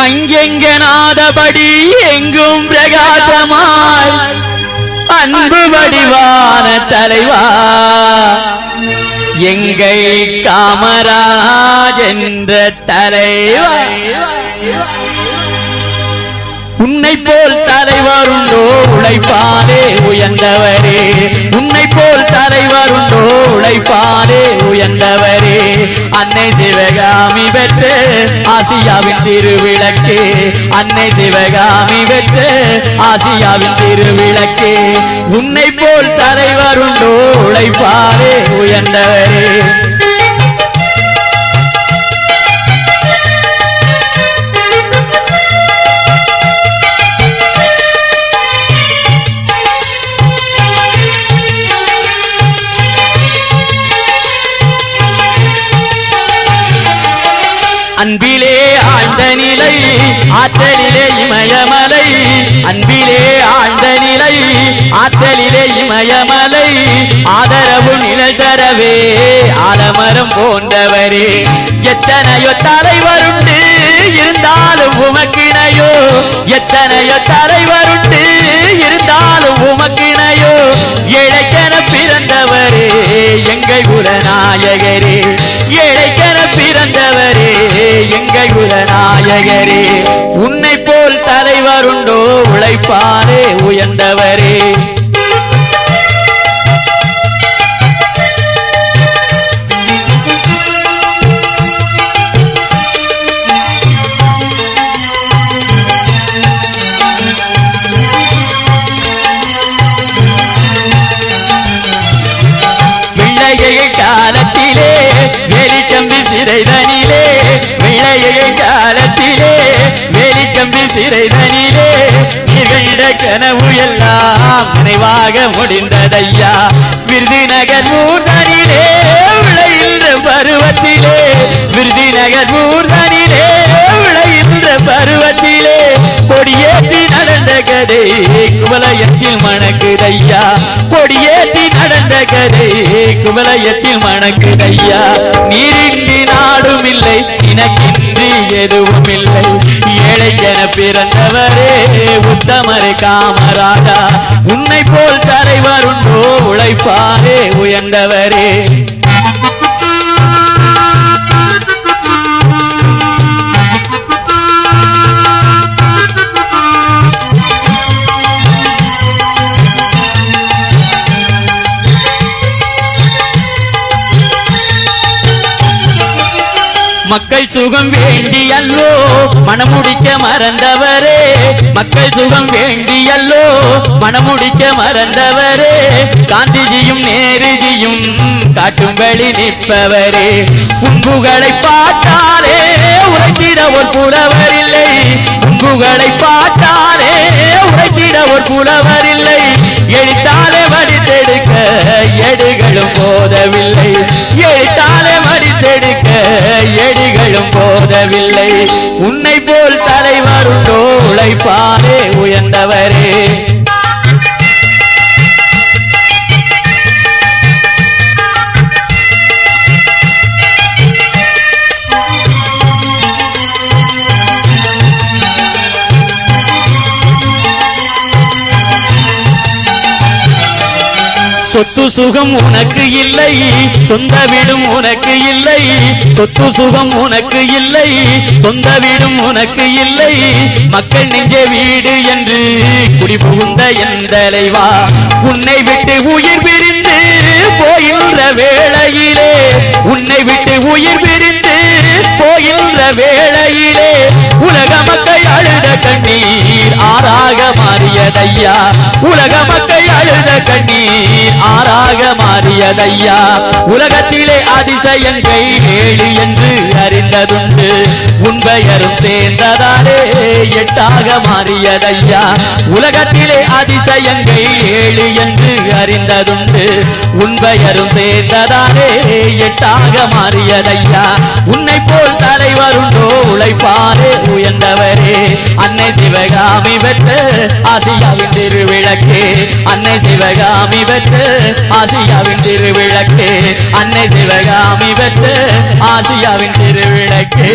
அங்கெங்க நாதபடி எங்கும் பிரகாசமாய் அன்பு வடிவான தலைவா. எங்கை காமராஜ் என்ற தலைவா. உன்னை போல் தலைவருண்டோ உழைப்பாலே உயர்ந்தவரே. உன்னை போல் தலைவருண்டோ உழைப்பாலே உயர்ந்தவரே. அன்னை சிவகாமி பெற்று ஆசியாவின் திருவிளக்கே அன்னை சிவகாமி பெற்று ஆசியாவின் திருவிளக்கே உன்னை போல் தலைவருண்டோ உழைப்பாலே உயர்ந்தவரே. ஆழ்ந்த நிலை ஆற்றலிலே இமயமலை. அன்பிலே ஆழ்ந்த நிலை ஆற்றலிலே இமயமலை. ஆதரவு நிழல் தரவே ஆலமரம் போன்றவரே. எத்தனையோ தலைவருண்டு இருந்தாலும் உமக்கிணையோ. எத்தனையோ தலைவருண்டு இருந்தாலும் உமக்கிணையோ. இழைக்கென பிறந்தவரே எங்கள் குலநாயகரே. குலநாயகரே உன்னை போல் தலைவருண்டோ உழைப்பாரே உயர்ந்தவர். வேலிக்கம்பி சிறைதனிலே நிகழ்ந்த கனவு எல்லாம் நினைவாக முடிந்ததையா? விருதுநகர் ஊர்தனிலே விளைகின்ற பருவத்திலே. விருதுநகர் ஊர்தனிலே விளைகின்ற பருவத்திலே. கொடியேற்றி நடந்த கதை குவலயத்தில் மணக்குதையா? கொடியேற்றி நடந்த கதை குவலயத்தில் மணக்குதையா? நீரின்றி நாடும் இல்லை இனக்கின்றி எதுவும் இல்லை. என பிறந்தவரே உத்தமரே காமராஜா. உன்னை போல் தலைவர் உண்டோ உழைப்பாரே உயர்ந்தவரே. மக்கள் சுகம் வேண்டியல்லோ மனமுடிக்க மறந்தவரே. மக்கள் சுகம் வேண்டியல்லோ மனமுடிக்க மறந்தவரே. காந்திஜியும் நேருஜியும் காட்டும் வழி நிற்பவரே. உன்புகளை பார்த்தாலே உரைத்திட ஒரு புலவர் இல்லை. உன்புகளை பார்த்தாலே உரைத்திட ஒரு புலவர் இல்லை. எழுத்தாலே வடித்தெடுக்க எடுகளும் போதவில்லை. போதவில்லை உன்னை போல் தலைவருண்டோ உழைப்பாரே உயர்ந்தவரே. சொத்து சுகம் உனக்கு இல்லை. சொந்த வீடும் உனக்கு இல்லை. சொத்து சுகம் உனக்கு இல்லை. சொந்த வீடும் உனக்கு இல்லை. மக்கள் நெஞ்ச வீடு என்று குடி புகுந்த என் தலைவா உன்னை விட்டு உயிர் பிரிந்து போயின்ற வேளையிலே உன்னை விட்டு உயிர் பிரிந்து போயின்ற வேளையிலே உலக மக்கள் அழுத கண்ணீர் ஆறாக மாறியதையா உலக மக்கள் கண்ணீர் ஆறாக மாறியதையா? உலகத்திலே அதிசயங்கள் ஏழு என்று அறிந்ததுண்டு. உன்பெயரும் சேர்ந்ததாலே எட்டாக மாறியதையா? உலகத்திலே அதிசயங்கள் ஏழு என்று அறிந்ததுண்டு. உன்பெயரும் சேர்ந்ததாலே எட்டாக மாறியதையா? உன்னை போ ஆசியாவின் திருவிளக்கே அன்னை சிவகாமி பெற்று ஆசியாவின் திருவிளக்கே.